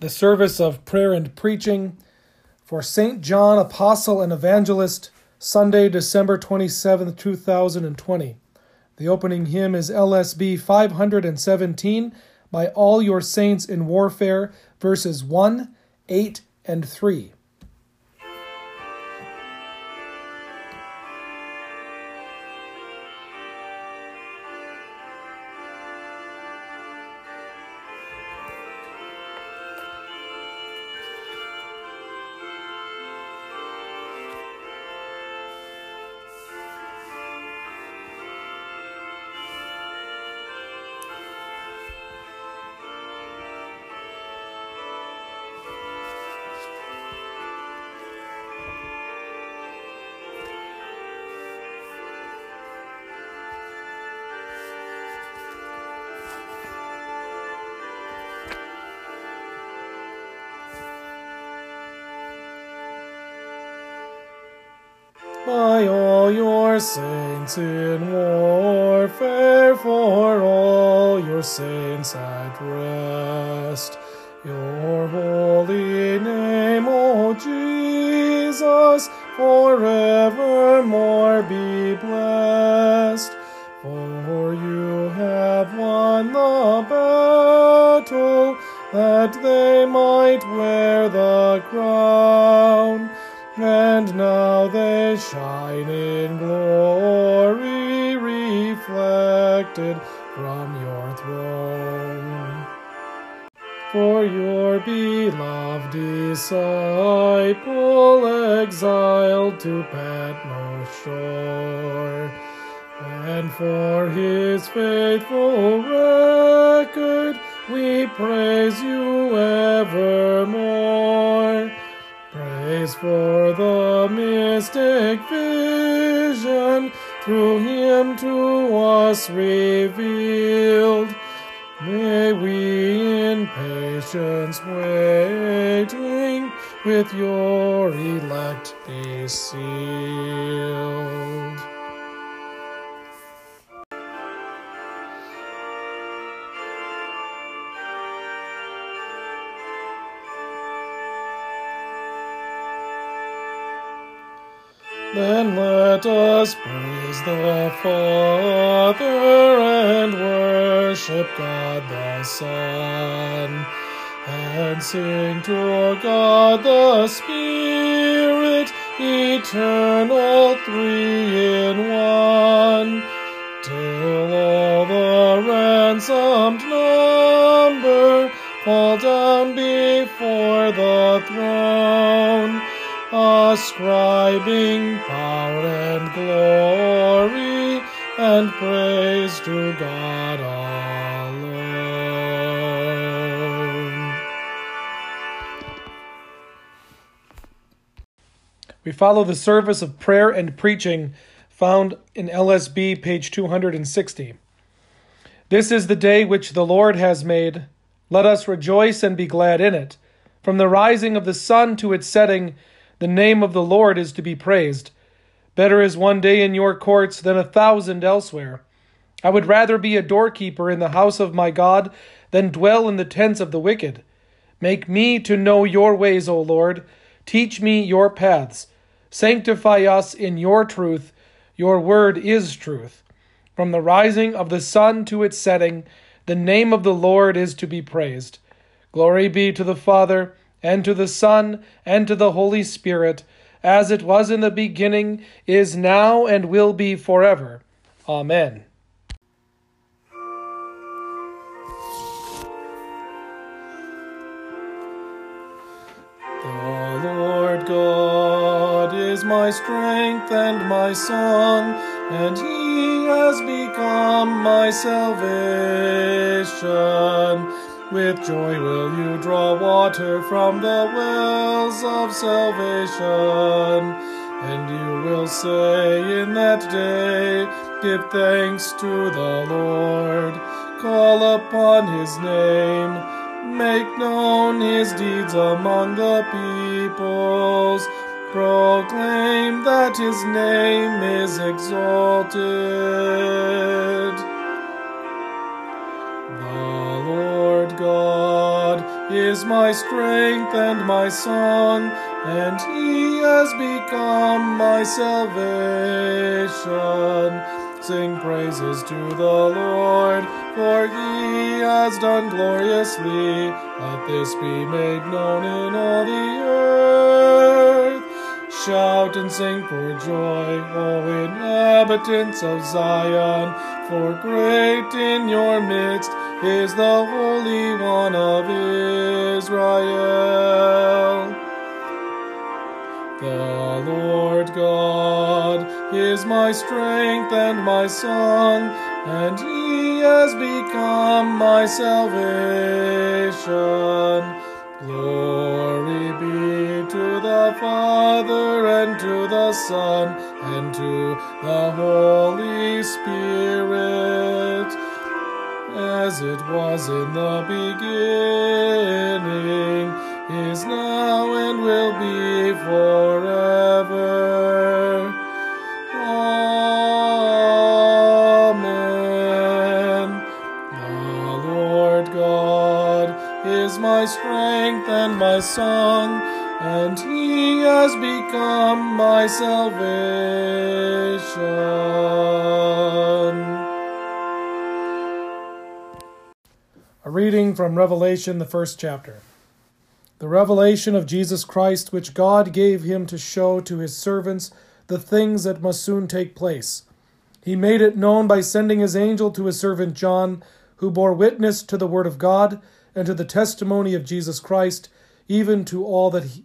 the service of prayer and preaching for St. John, Apostle and Evangelist, Sunday, December 27, 2020. The opening hymn is LSB 517 by All Your Saints in Warfare, verses 1, 8, and 3. By all your saints in warfare, for all your saints at rest. Your holy name, O Jesus, forevermore be blessed. For you have won the battle, that they might wear the crown shine in glory reflected from your throne. For your beloved disciple exiled to Patmos shore, and for his faithful record we praise you evermore. Praise for the mystic vision through him to us revealed. May we in patience waiting with your elect be sealed. Then let us praise the Father and worship God the Son, and sing to God the Spirit, eternal three in one, till all the ransomed number fall down before the throne ascribing power and glory and praise to God alone. We follow the service of prayer and preaching found in LSB page 260. This is the day which the Lord has made. Let us rejoice and be glad in it. From the rising of the sun to its setting, the name of the Lord is to be praised. Better is one day in your courts than a thousand elsewhere. I would rather be a doorkeeper in the house of my God than dwell in the tents of the wicked. Make me to know your ways, O Lord. Teach me your paths. Sanctify us in your truth. Your word is truth. From the rising of the sun to its setting, the name of the Lord is to be praised. Glory be to the Father and to the Son, and to the Holy Spirit, as it was in the beginning, is now, and will be forever. Amen. The Lord God is my strength and my song, and he has become my salvation. With joy will you draw water from the wells of salvation. And you will say in that day, Give thanks to the Lord, call upon his name, make known his deeds among the peoples, proclaim that his name is exalted. God is my strength and my song, and he has become my salvation. Sing praises to the Lord, for he has done gloriously. Let this be made known in all the earth. Shout and sing for joy, O inhabitants of Zion, for great in your midst is the Holy One of Israel. The Lord God is my strength and my song, and he has become my salvation. Glory be the Father, and to the Son, and to the Holy Spirit, as it was in the beginning, is now, and will be forever. Amen. The Lord God is my strength and my song, and he has become my salvation. A reading from Revelation, the first chapter. The revelation of Jesus Christ, which God gave him to show to his servants the things that must soon take place. He made it known by sending his angel to his servant John, who bore witness to the word of God and to the testimony of Jesus Christ, even to all that he,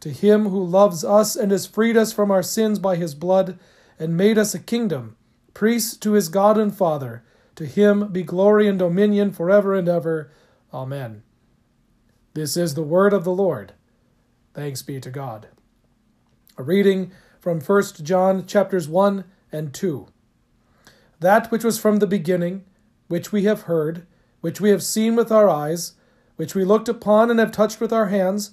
To him who loves us and has freed us from our sins by his blood, and made us a kingdom, priests to his God and Father, to him be glory and dominion forever and ever. Amen. This is the word of the Lord. Thanks be to God. A reading from 1 John chapters 1 and 2. That which was from the beginning, which we have heard, which we have seen with our eyes, which we looked upon and have touched with our hands,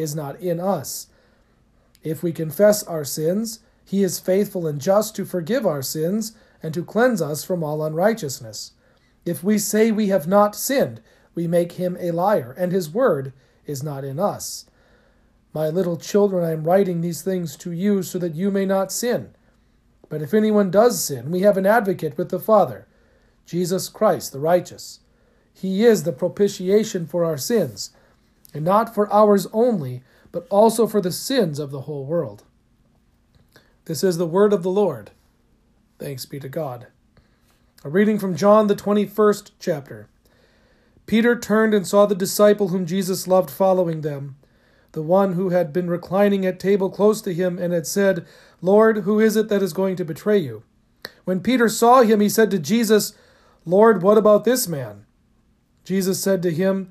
is not in us. If we confess our sins, he is faithful and just to forgive our sins and to cleanse us from all unrighteousness. If we say we have not sinned, we make him a liar, and his word is not in us. My little children, I am writing these things to you so that you may not sin. But if anyone does sin, we have an advocate with the Father, Jesus Christ the righteous. He is the propitiation for our sins, and not for ours only, but also for the sins of the whole world. This is the word of the Lord. Thanks be to God. A reading from John, the 21st chapter. Peter turned and saw the disciple whom Jesus loved following them, the one who had been reclining at table close to him and had said, Lord, who is it that is going to betray you? When Peter saw him, he said to Jesus, Lord, what about this man? Jesus said to him,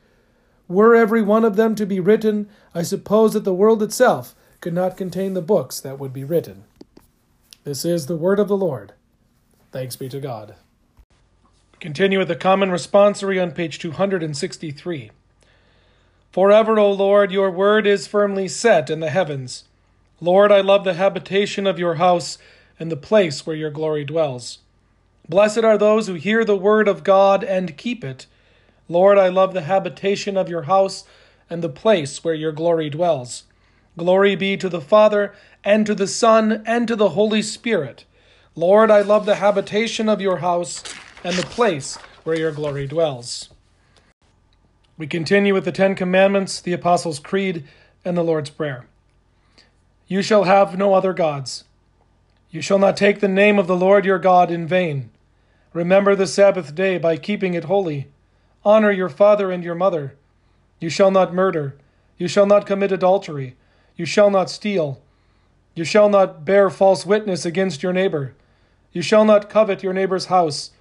Were every one of them to be written, I suppose that the world itself could not contain the books that would be written. This is the word of the Lord. Thanks be to God. Continue with the common responsory on page 263. Forever, O Lord, your word is firmly set in the heavens. Lord, I love the habitation of your house and the place where your glory dwells. Blessed are those who hear the word of God and keep it. Lord, I love the habitation of your house and the place where your glory dwells. Glory be to the Father, and to the Son, and to the Holy Spirit. Lord, I love the habitation of your house and the place where your glory dwells. We continue with the Ten Commandments, the Apostles' Creed, and the Lord's Prayer. You shall have no other gods. You shall not take the name of the Lord your God in vain. Remember the Sabbath day by keeping it holy. Honor your father and your mother. You shall not murder. You shall not commit adultery. You shall not steal. You shall not bear false witness against your neighbor. You shall not covet your neighbor's house.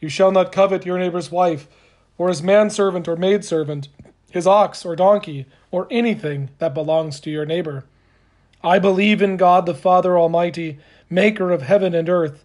You shall not covet your neighbor's wife, or his manservant or maidservant, his ox or donkey, or anything that belongs to your neighbor. I believe in God the Father Almighty, maker of heaven and earth,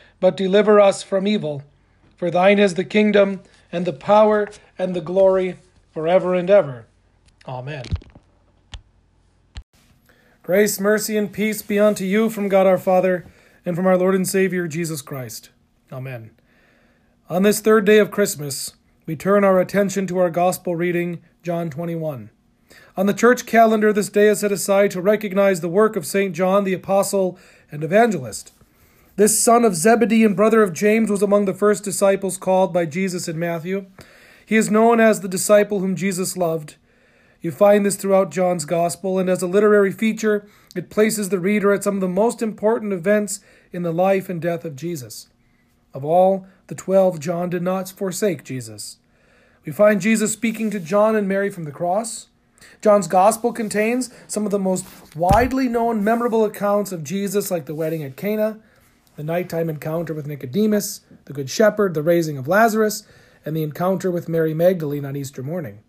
but deliver us from evil. For thine is the kingdom, and the power, and the glory, forever and ever. Amen. Grace, mercy, and peace be unto you from God our Father, and from our Lord and Savior Jesus Christ. Amen. On this third day of Christmas, we turn our attention to our Gospel reading, John 21. On the church calendar, this day is set aside to recognize the work of St. John the Apostle and Evangelist. This son of Zebedee and brother of James was among the first disciples called by Jesus in Matthew. He is known as the disciple whom Jesus loved. You find this throughout John's Gospel, and as a literary feature, it places the reader at some of the most important events in the life and death of Jesus. Of all the twelve, John did not forsake Jesus. We find Jesus speaking to John and Mary from the cross. John's Gospel contains some of the most widely known memorable accounts of Jesus, like the wedding at Cana, the nighttime encounter with Nicodemus, the Good Shepherd, the raising of Lazarus, and the encounter with Mary Magdalene on Easter morning.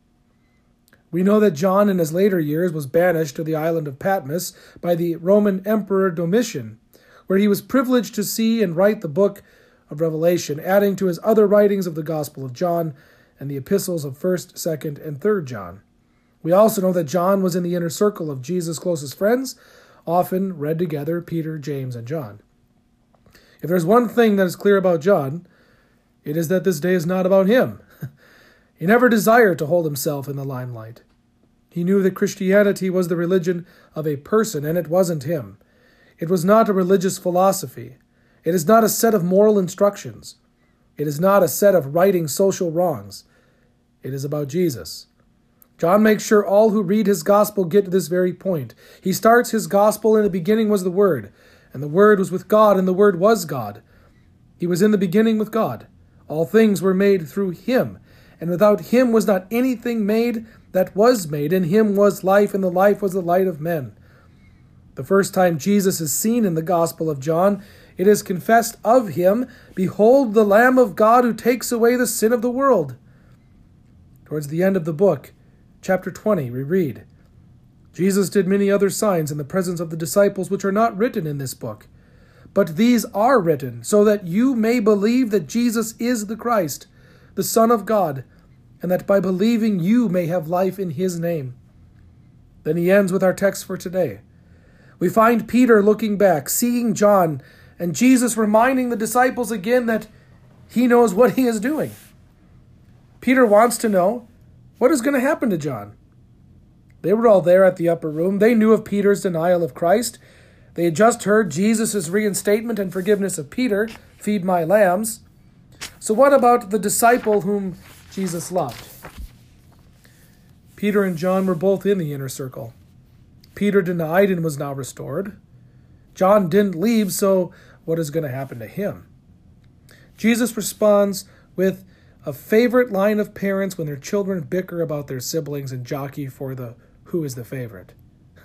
We know that John in his later years was banished to the island of Patmos by the Roman Emperor Domitian, where he was privileged to see and write the book of Revelation, adding to his other writings of the Gospel of John and the epistles of 1st, 2nd, and 3rd John. We also know that John was in the inner circle of Jesus' closest friends, often read together Peter, James, and John. If there's one thing that is clear about John, it is that this day is not about him. He never desired to hold himself in the limelight. He knew that Christianity was the religion of a person, and it wasn't him. It was not a religious philosophy. It is not a set of moral instructions. It is not a set of righting social wrongs. It is about Jesus. John makes sure all who read his gospel get to this very point. He starts his gospel in the beginning was the Word, and the Word was with God, and the Word was God. He was in the beginning with God. All things were made through him, and without him was not anything made that was made. In him was life, and the life was the light of men. The first time Jesus is seen in the Gospel of John, it is confessed of him, Behold the Lamb of God who takes away the sin of the world. Towards the end of the book, chapter 20, we read, Jesus did many other signs in the presence of the disciples which are not written in this book. But these are written so that you may believe that Jesus is the Christ, the Son of God, and that by believing you may have life in his name. Then he ends with our text for today. We find Peter looking back, seeing John, and Jesus reminding the disciples again that he knows what he is doing. Peter wants to know what is going to happen to John. They were all there at the upper room. They knew of Peter's denial of Christ. They had just heard Jesus' reinstatement and forgiveness of Peter feed my lambs. So, what about the disciple whom Jesus loved? Peter and John were both in the inner circle. Peter denied and was now restored. John didn't leave, so what is going to happen to him? Jesus responds with a favorite line of parents when their children bicker about their siblings and jockey for the who is the favorite.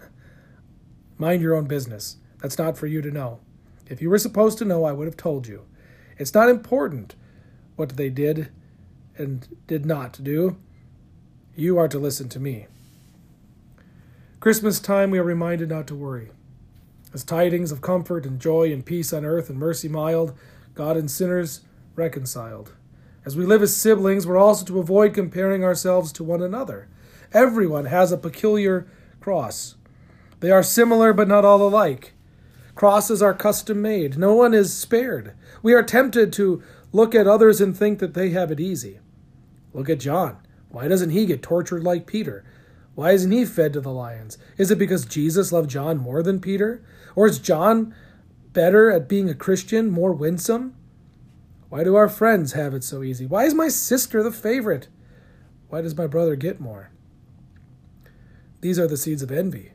Mind your own business. That's not for you to know. If you were supposed to know, I would have told you. It's not important what they did and did not do. You are to listen to me. Christmas time, we are reminded not to worry. As tidings of comfort and joy and peace on earth and mercy mild, God and sinners reconciled. As we live as siblings, we're also to avoid comparing ourselves to one another. Everyone has a peculiar cross. They are similar but not all alike. Crosses are custom made. No one is spared. We are tempted to look at others and think that they have it easy. Look at John. Why doesn't he get tortured like Peter? Why isn't he fed to the lions? Is it because Jesus loved John more than Peter? Or is John better at being a Christian, more winsome? Why do our friends have it so easy? Why is my sister the favorite? Why does my brother get more? These are the seeds of envy.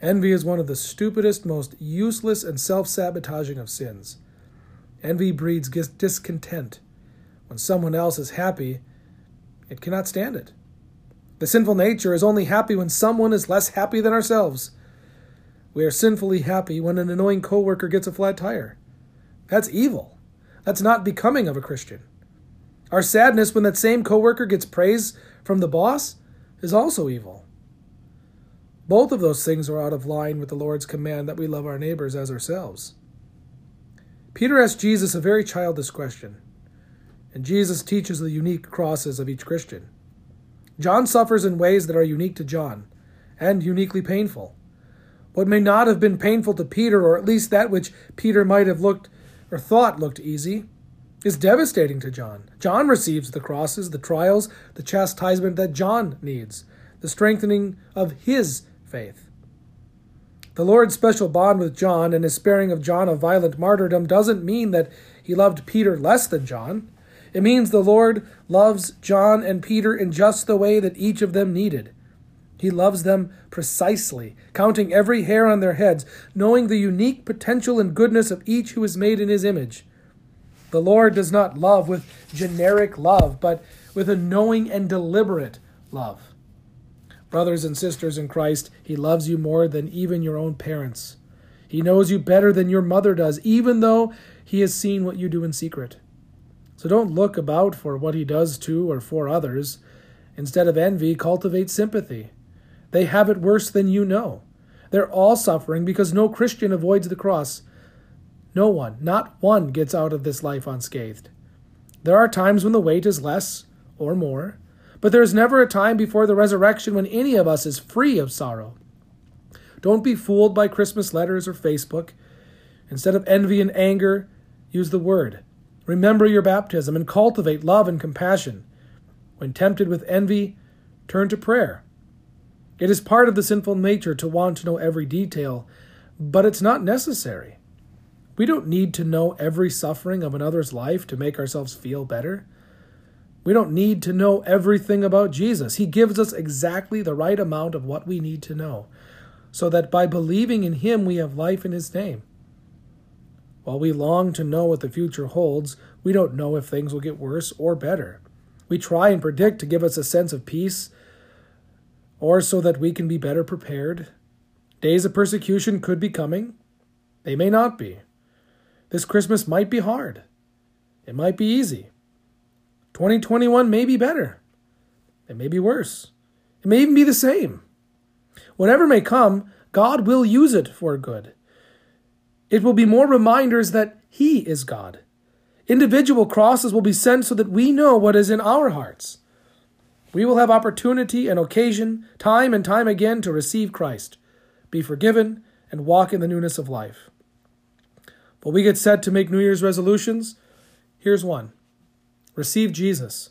Envy is one of the stupidest, most useless, and self sabotaging of sins. Envy breeds discontent. When someone else is happy, it cannot stand it. The sinful nature is only happy when someone is less happy than ourselves. We are sinfully happy when an annoying coworker gets a flat tire. That's evil. That's not becoming of a Christian. Our sadness when that same coworker gets praise from the boss is also evil. Both of those things are out of line with the Lord's command that we love our neighbors as ourselves. Peter asked Jesus a very childish question, and Jesus teaches the unique crosses of each Christian. John suffers in ways that are unique to John and uniquely painful. What may not have been painful to Peter, or at least that which Peter might have looked or thought looked easy, is devastating to John. John receives the crosses, the trials, the chastisement that John needs, the strengthening of his faith. The Lord's special bond with John and his sparing of John of violent martyrdom doesn't mean that he loved Peter less than John. It means the Lord loves John and Peter in just the way that each of them needed. He loves them precisely, counting every hair on their heads, knowing the unique potential and goodness of each who is made in his image. The Lord does not love with generic love, but with a knowing and deliberate love. Brothers and sisters in Christ, He loves you more than even your own parents. He knows you better than your mother does, even though He has seen what you do in secret. So don't look about for what He does to or for others. Instead of envy, cultivate sympathy. They have it worse than you know. They're all suffering because no Christian avoids the cross. No one, not one, gets out of this life unscathed. There are times when the weight is less or more, but there is never a time before the resurrection when any of us is free of sorrow. Don't be fooled by Christmas letters or Facebook. Instead of envy and anger, use the word. Remember your baptism and cultivate love and compassion. When tempted with envy, turn to prayer. It is part of the sinful nature to want to know every detail, but it's not necessary. We don't need to know every suffering of another's life to make ourselves feel better. We don't need to know everything about Jesus. He gives us exactly the right amount of what we need to know, so that by believing in Him we have life in His name. While we long to know what the future holds, we don't know if things will get worse or better. We try and predict to give us a sense of peace or so that we can be better prepared. Days of persecution could be coming. They may not be. This Christmas might be hard. It might be easy. 2021 may be better. It may be worse. It may even be the same. Whatever may come, God will use it for good. It will be more reminders that He is God. Individual crosses will be sent so that we know what is in our hearts. We will have opportunity and occasion, time and time again, to receive Christ, be forgiven, and walk in the newness of life. But we get set to make New Year's resolutions. Here's one receive Jesus.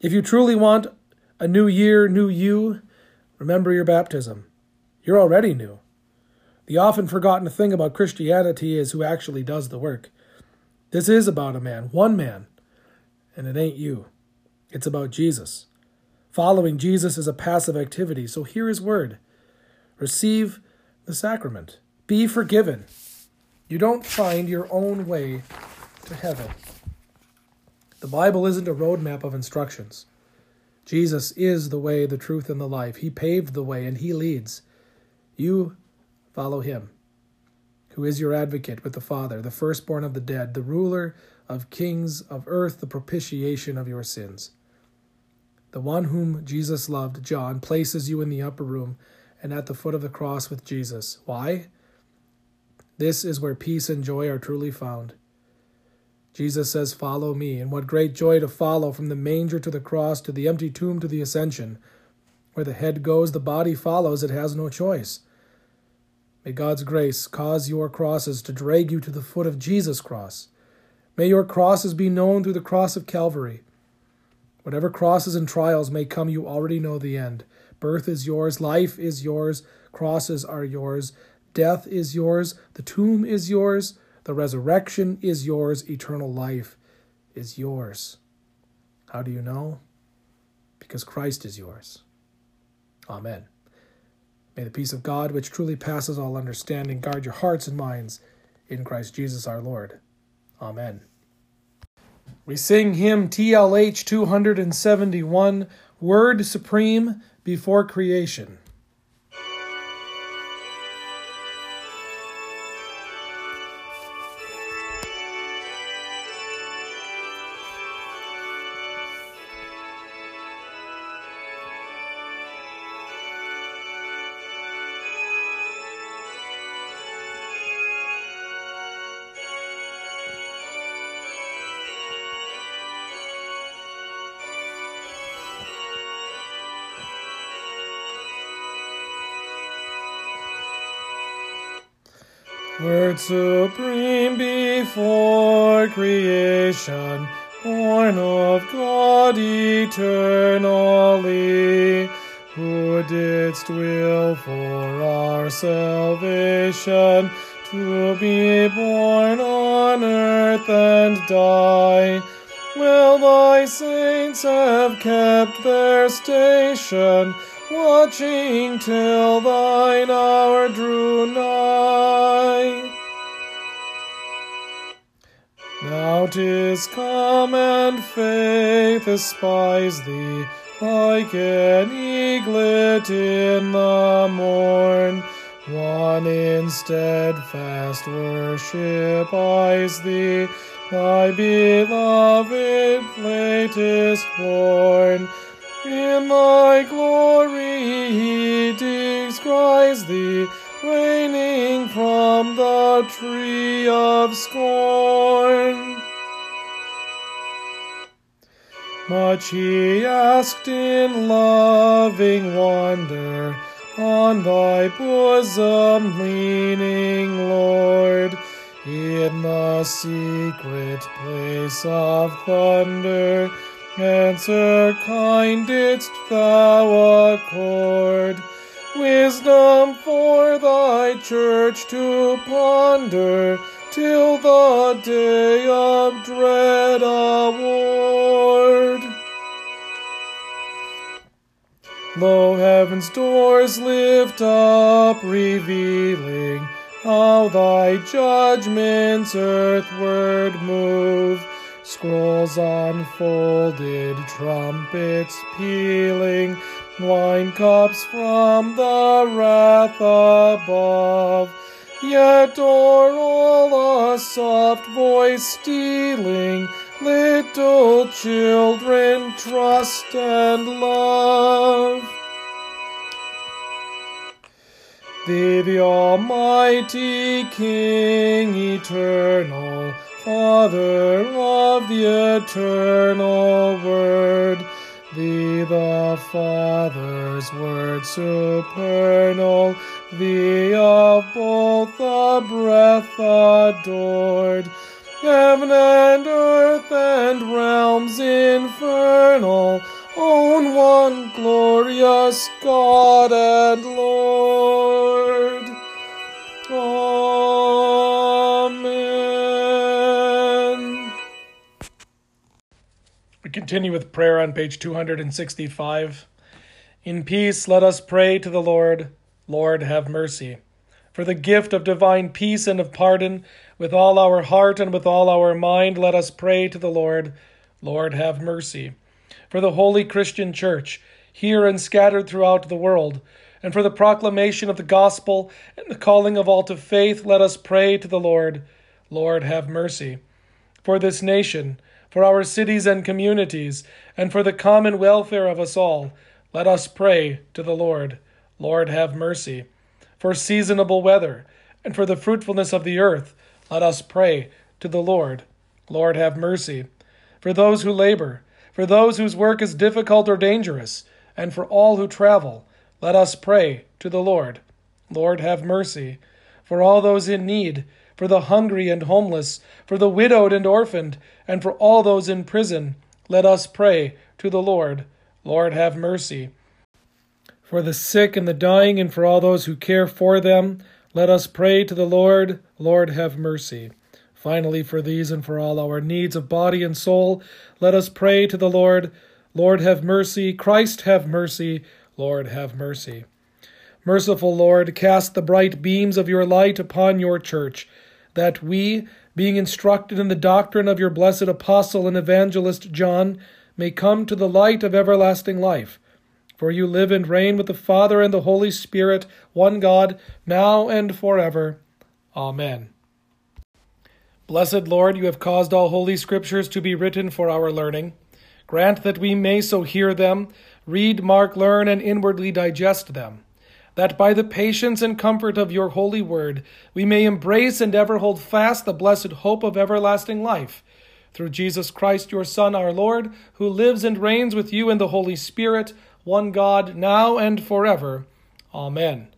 If you truly want a new year, new you, remember your baptism. You're already new. The often forgotten thing about Christianity is who actually does the work. This is about a man, one man, and it ain't you. It's about Jesus. Following Jesus is a passive activity, so hear his word. Receive the sacrament. Be forgiven. You don't find your own way to heaven. The Bible isn't a roadmap of instructions. Jesus is the way, the truth, and the life. He paved the way and He leads. You follow Him, who is your advocate with the Father, the firstborn of the dead, the ruler of kings of earth, the propitiation of your sins. The one whom Jesus loved, John, places you in the upper room and at the foot of the cross with Jesus. Why? This is where peace and joy are truly found. Jesus says, Follow me. And what great joy to follow from the manger to the cross to the empty tomb to the ascension. Where the head goes, the body follows. It has no choice. May God's grace cause your crosses to drag you to the foot of Jesus' cross. May your crosses be known through the cross of Calvary. Whatever crosses and trials may come, you already know the end. Birth is yours, life is yours, crosses are yours, death is yours, the tomb is yours. The resurrection is yours, eternal life is yours. How do you know? Because Christ is yours. Amen. May the peace of God, which truly passes all understanding, guard your hearts and minds in Christ Jesus our Lord. Amen. We sing hymn TLH 271, Word Supreme Before Creation. Word supreme before creation, born of God eternally, who didst will for our salvation to be born on earth and die. Will thy saints have kept their station? Watching till thine hour drew nigh. Now tis come and faith espies thee like an eaglet in the morn. One in steadfast worship eyes thee, thy beloved latest born. In thy glory he descries thee, reigning from the tree of scorn. Much he asked in loving wonder, on thy bosom leaning, Lord, in the secret place of thunder Answer kind didst thou accord, wisdom for thy church to ponder, till the day of dread award. Lo, heaven's doors lift up, revealing how thy judgments earthward move Scrolls unfolded, trumpets pealing, wine cups from the wrath above. Yet o'er all a soft voice stealing, little children trust and love. Thee, the Almighty King, eternal, Father of the eternal Word, Thee, the Father's Word supernal, Thee of both the breath adored, Heaven and earth and realms infernal, own one glorious God and Lord. Amen. We continue with prayer on page 265. In peace, let us pray to the Lord. Lord, have mercy. For the gift of divine peace and of pardon, with all our heart and with all our mind, let us pray to the Lord. Lord, have mercy for the holy Christian Church, here and scattered throughout the world, and for the proclamation of the gospel and the calling of all to faith, let us pray to the Lord. Lord, have mercy. For this nation, for our cities and communities, and for the common welfare of us all, let us pray to the Lord. Lord, have mercy. For seasonable weather, and for the fruitfulness of the earth, let us pray to the Lord. Lord, have mercy. For those who labor, for those whose work is difficult or dangerous, and for all who travel, let us pray to the Lord. Lord, have mercy. For all those in need, for the hungry and homeless, for the widowed and orphaned, and for all those in prison, let us pray to the Lord. Lord, have mercy. For the sick and the dying, and for all those who care for them, let us pray to the Lord. Lord, have mercy. Finally, for these and for all our needs of body and soul, let us pray to the Lord. Lord, have mercy. Christ, have mercy. Lord, have mercy. Merciful Lord, cast the bright beams of your light upon your church, that we, being instructed in the doctrine of your blessed apostle and evangelist John, may come to the light of everlasting life. For you live and reign with the Father and the Holy Spirit, one God, now and forever. Amen. Blessed Lord, you have caused all holy scriptures to be written for our learning. Grant that we may so hear them, read, mark, learn, and inwardly digest them, that by the patience and comfort of your holy word we may embrace and ever hold fast the blessed hope of everlasting life. Through Jesus Christ, your Son, our Lord, who lives and reigns with you in the Holy Spirit, one God, now and forever. Amen.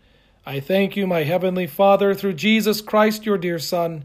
I thank you, my heavenly Father, through Jesus Christ, your dear Son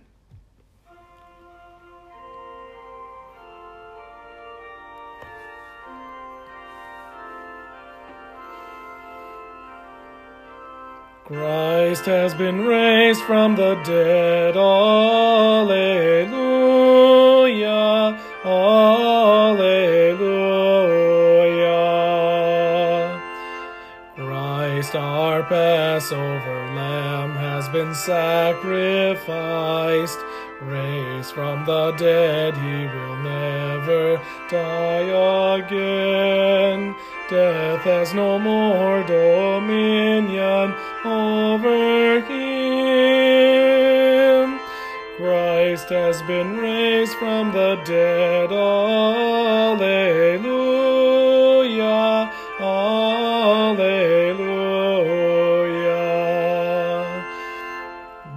Christ has been raised from the dead. Alleluia. Alleluia. Christ, our Passover lamb, has been sacrificed. Raised from the dead, he will never die again. Death has no more dominion over him. Christ has been raised from the dead. Alleluia. Alleluia.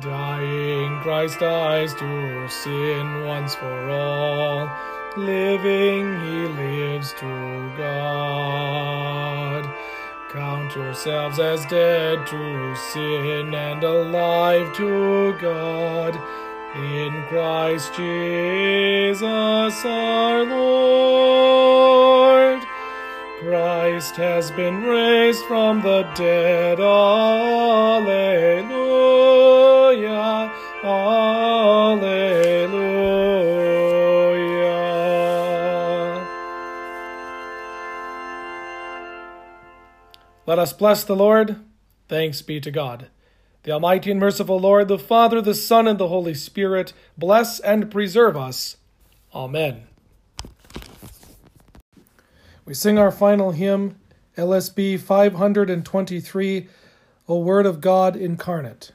Dying, Christ dies to sin once for all. Living, he lives to God. Count yourselves as dead to sin and alive to God. In Christ Jesus our Lord. Christ has been raised from the dead. Alleluia. Alleluia. Let us bless the Lord. Thanks be to God. The Almighty and merciful Lord, the Father, the Son, and the Holy Spirit, bless and preserve us. Amen. We sing our final hymn, LSB 523, O Word of God Incarnate.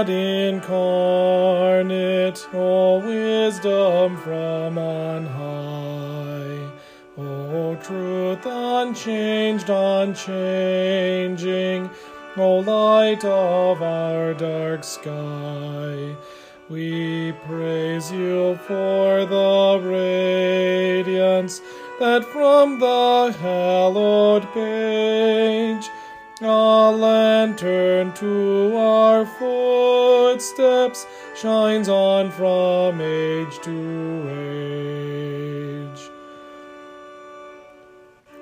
God incarnate, O wisdom from on high, O truth unchanged, unchanging, O light of our dark sky, we praise you for the radiance that from the hallowed page a lantern to our footsteps shines on from age to age.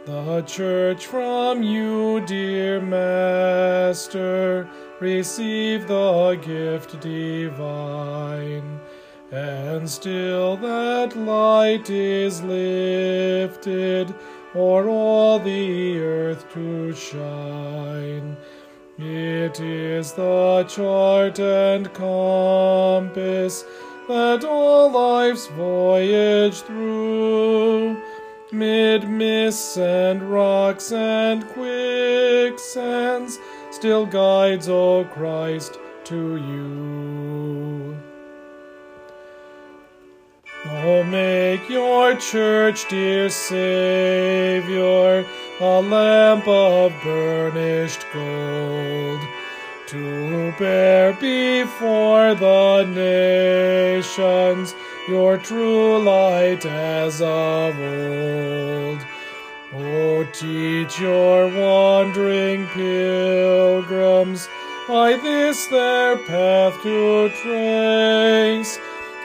The church from you, dear Master, receive the gift divine. And still that light is lifted o'er all the earth to shine. It is the chart and compass that all life's voyage through, mid mists and rocks and quicksands, still guides, O Christ, to you. Oh, make your church, dear Savior, a lamp of burnished gold, to bear before the nations your true light as of old. Oh, teach your wandering pilgrims by this their path to trace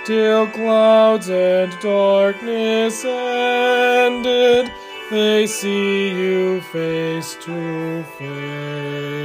till clouds and darkness ended, they see you face to face.